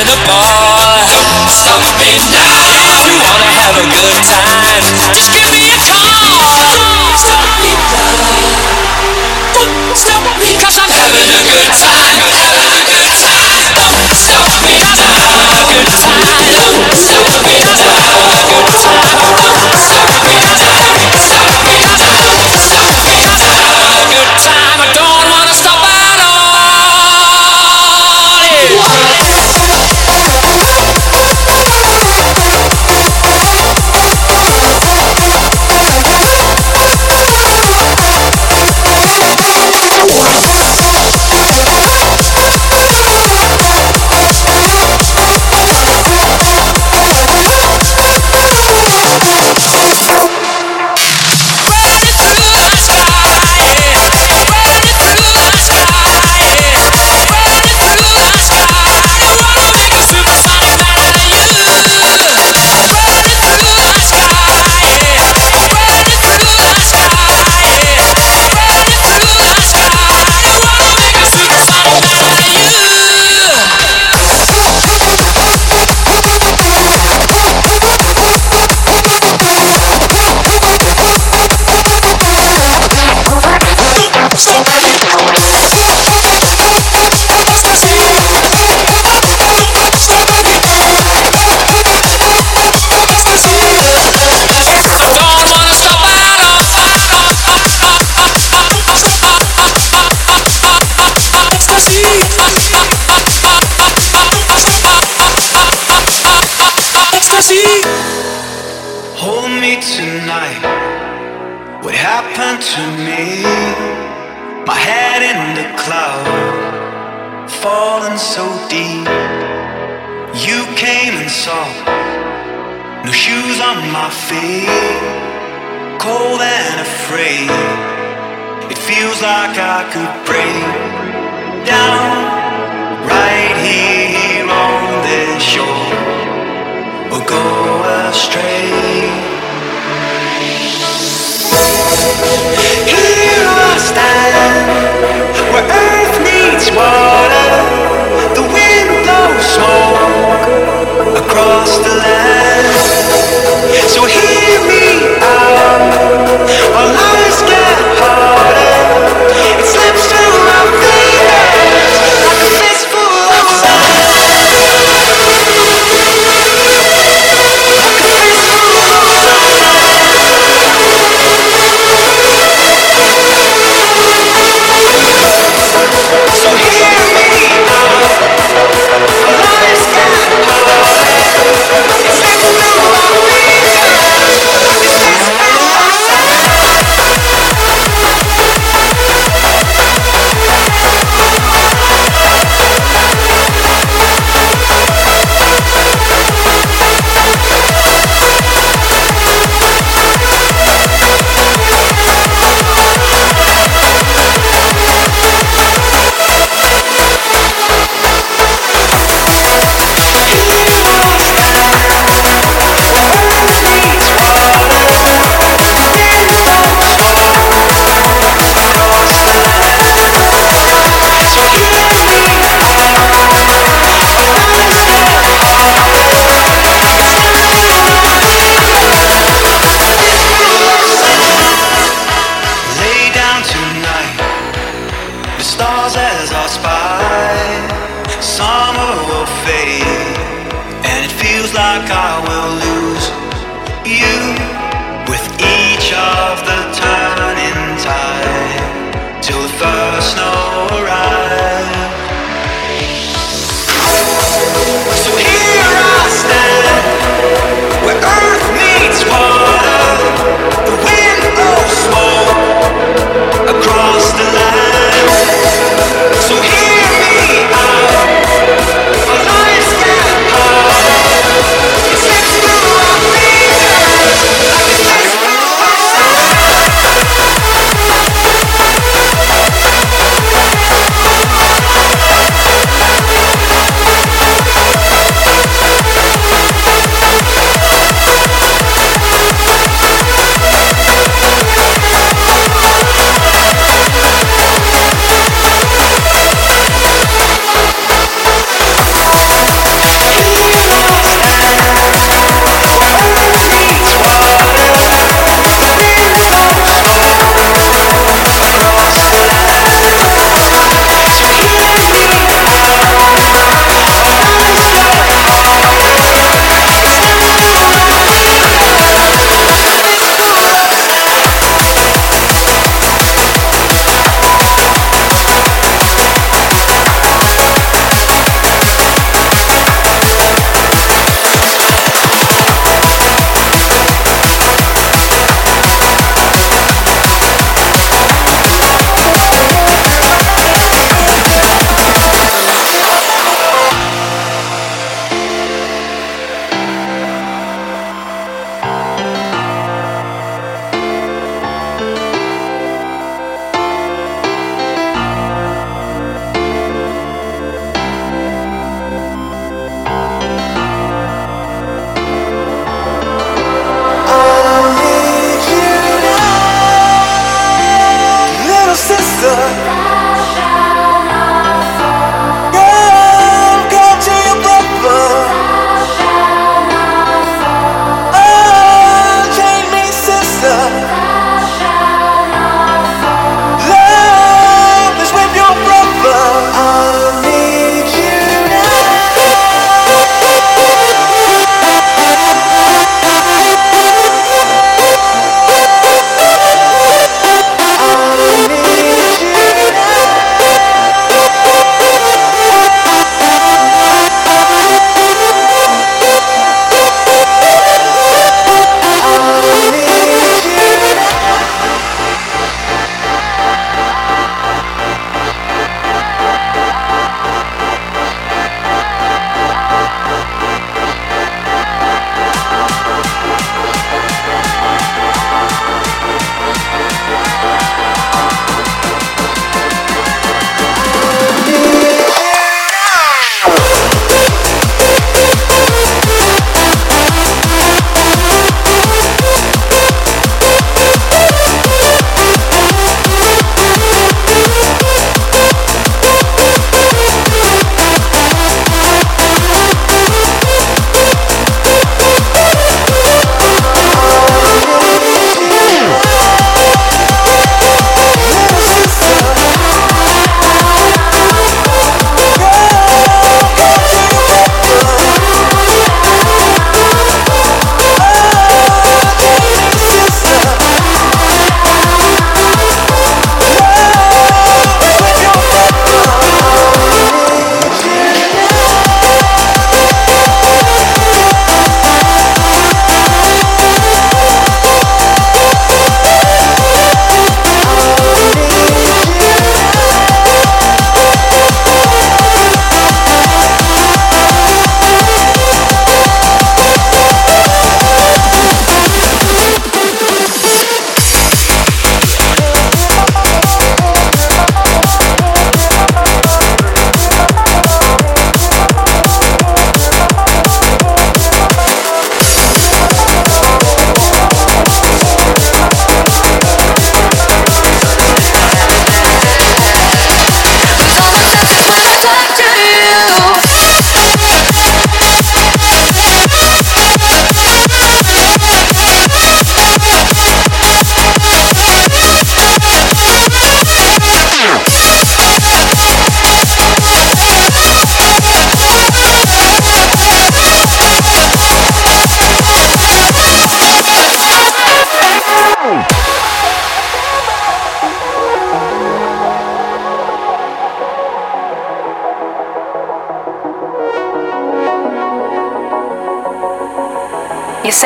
in a bar.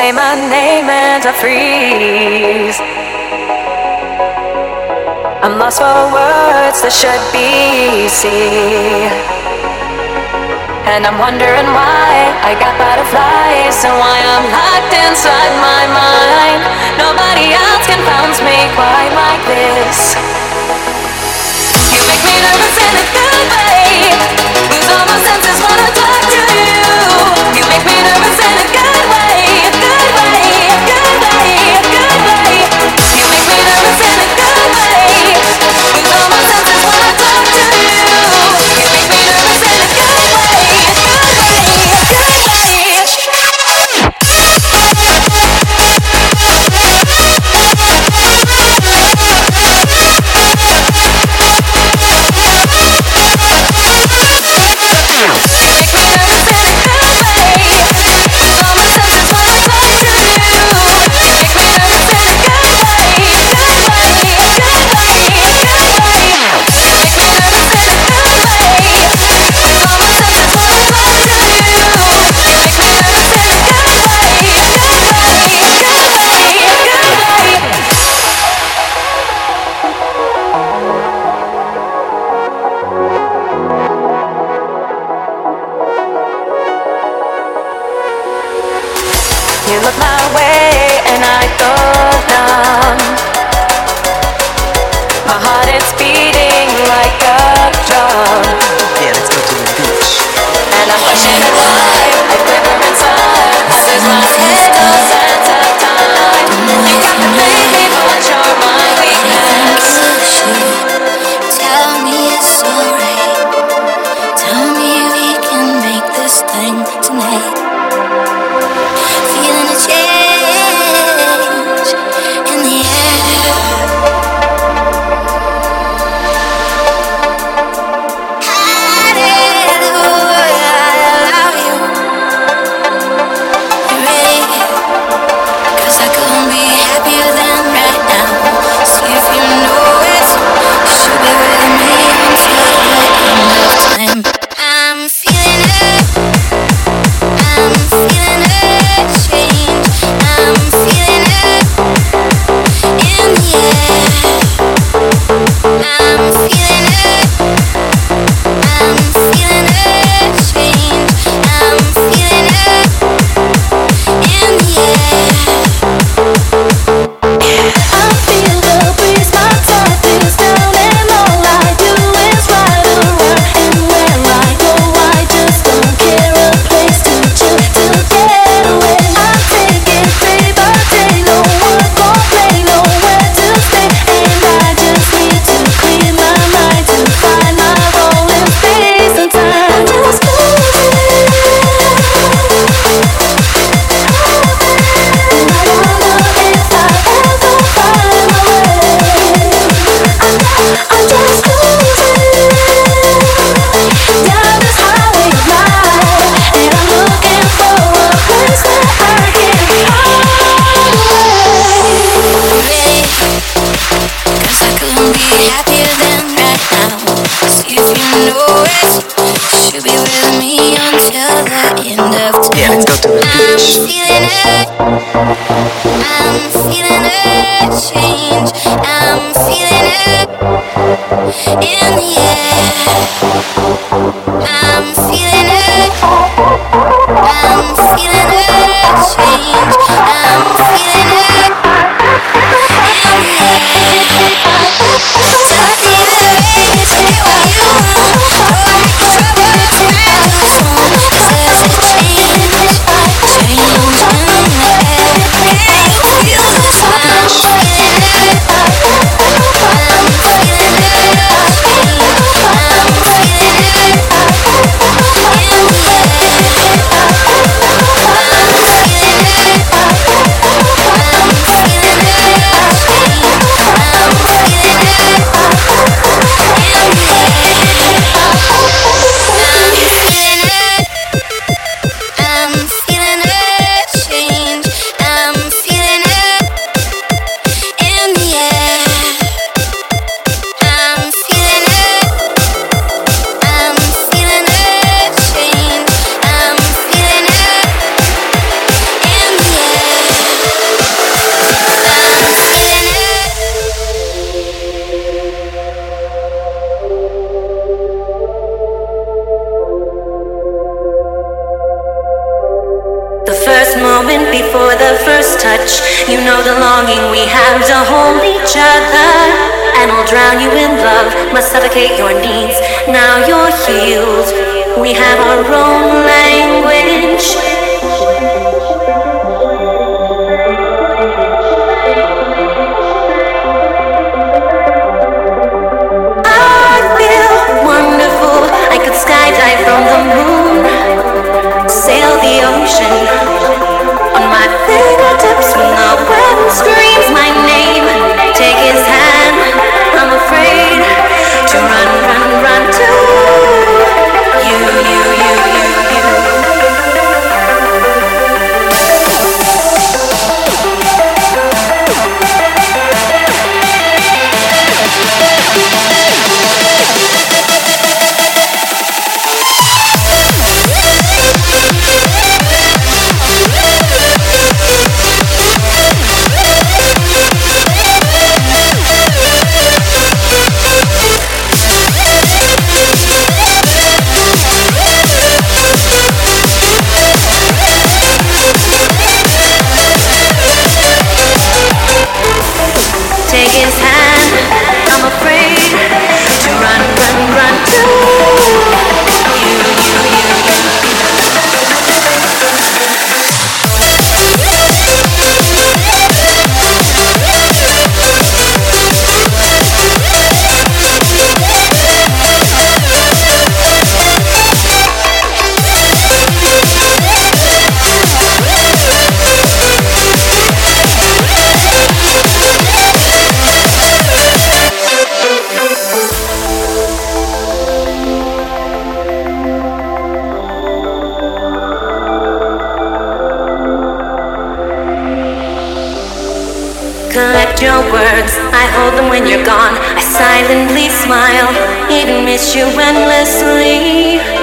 say my name and I freeze. I'm lost for words that should be easy. And I'm wondering why I got butterflies and why I'm locked inside my mind. Nobody else confounds me quite like this. You make me nervous in a good way. Lose all my senses when I talk to you. You make me nervous in a good in the air. needs. Now you're healed. We have our own language. I feel wonderful. I could skydive from the moon, sail the ocean. miss you endlessly.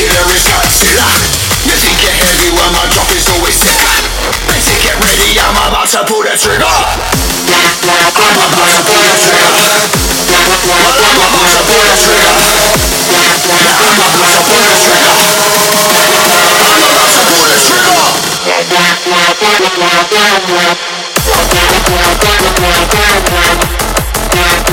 Killer is. You think you're heavy when my drop is always sicker. Better get ready, I'm about to pull the trigger. I'm about to pull the trigger. I'm about to pull the trigger. I'm about to pull the trigger. I'm about to pull the trigger. I'm a killer. Nobody bigger, this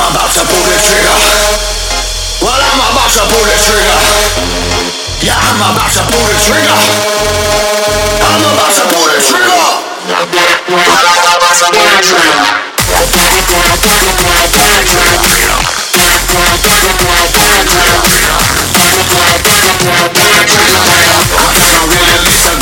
I'm about to pull the trigger. Well, I'm about to pull the trigger. Yeah, I'm about to pull the trigger. I'm about to pull the trigger. I'm about to pull the trigger. I'm a rhythm, it's a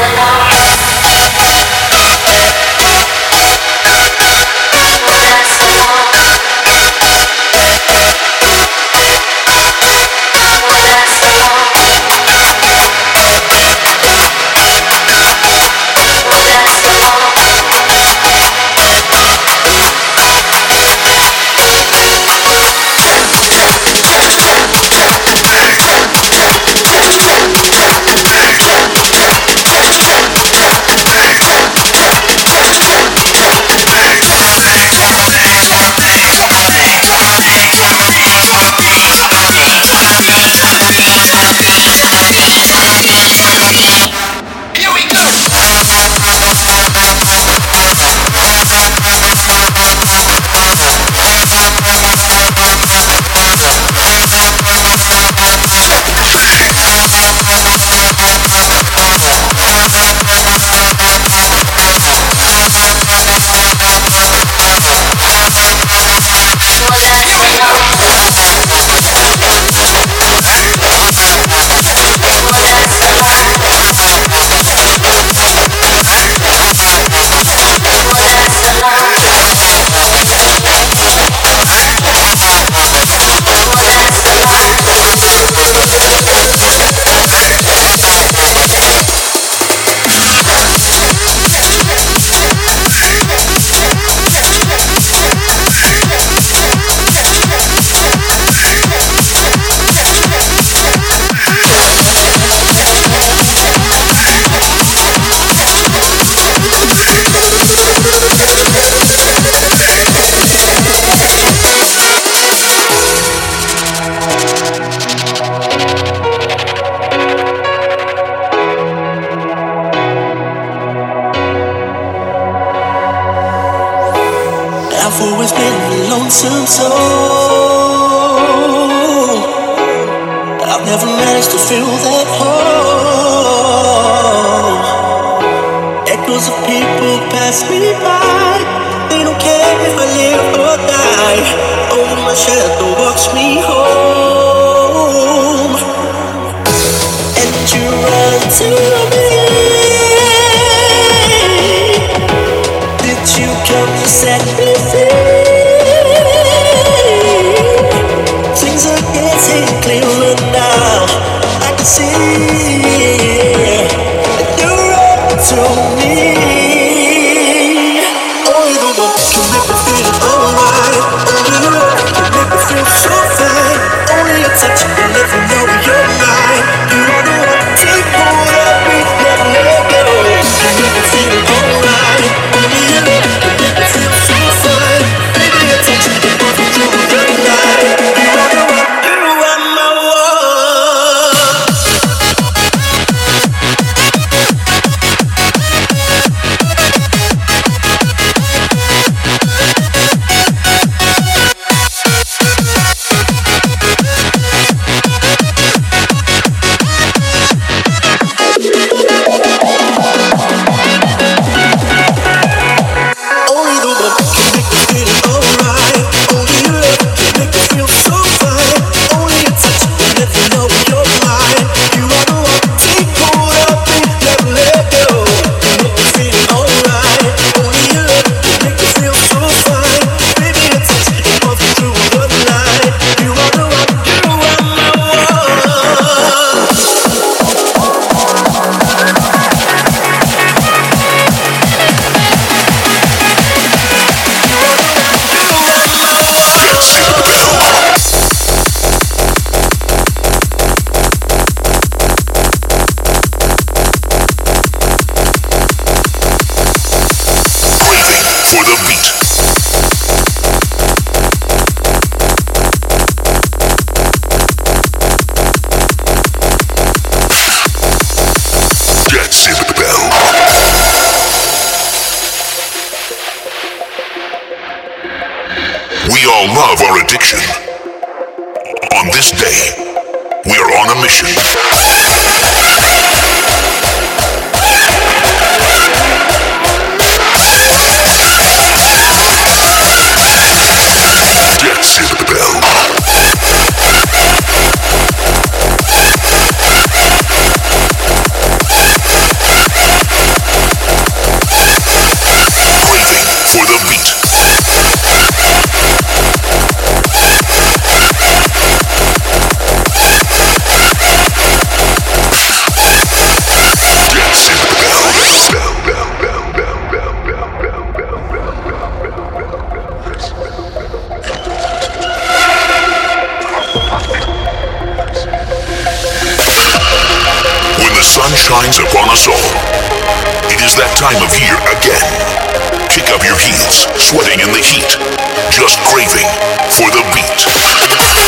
alive. love our addiction. On this day, we are on a mission. time of year again. Kick up your heels, sweating in the heat, just craving for the beat.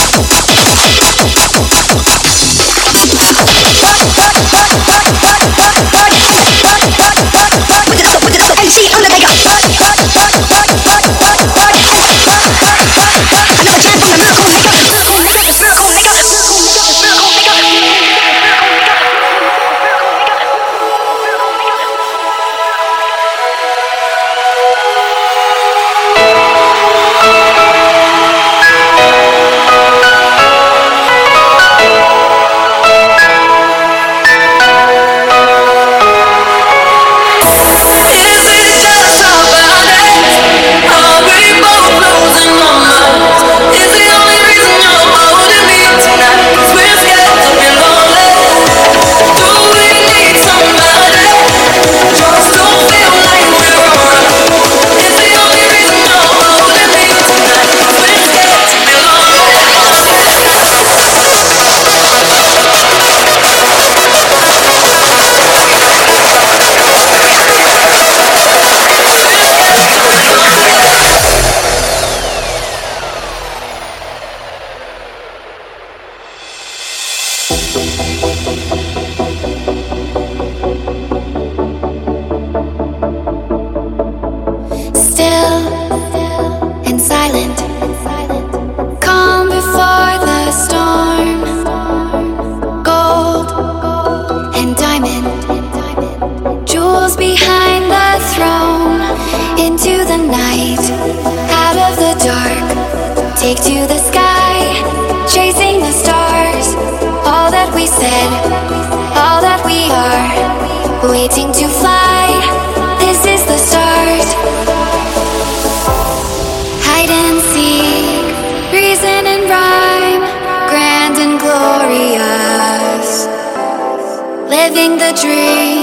said, all that we are, waiting to fly. This is the start. Hide and seek, reason and rhyme, grand and glorious. Living the dream.